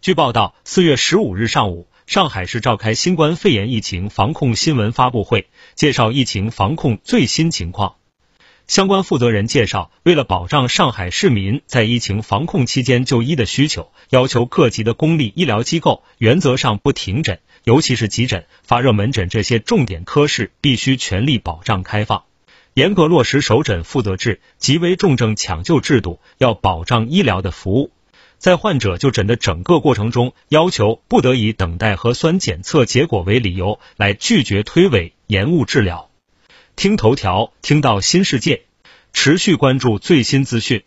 据报道，四月十五日上午，上海市召开新冠肺炎疫情防控新闻发布会，介绍疫情防控最新情况。相关负责人介绍，为了保障上海市民在疫情防控期间就医的需求，要求各级的公立医疗机构原则上不停诊，尤其是急诊、发热门诊这些重点科室必须全力保障开放，严格落实首诊负责制、急危重症抢救制度，要保障医疗的服务。在患者就诊的整个过程中，要求不得以等待核酸检测结果为理由来拒绝推诿、延误治疗。听头条，听到新世界，持续关注最新资讯。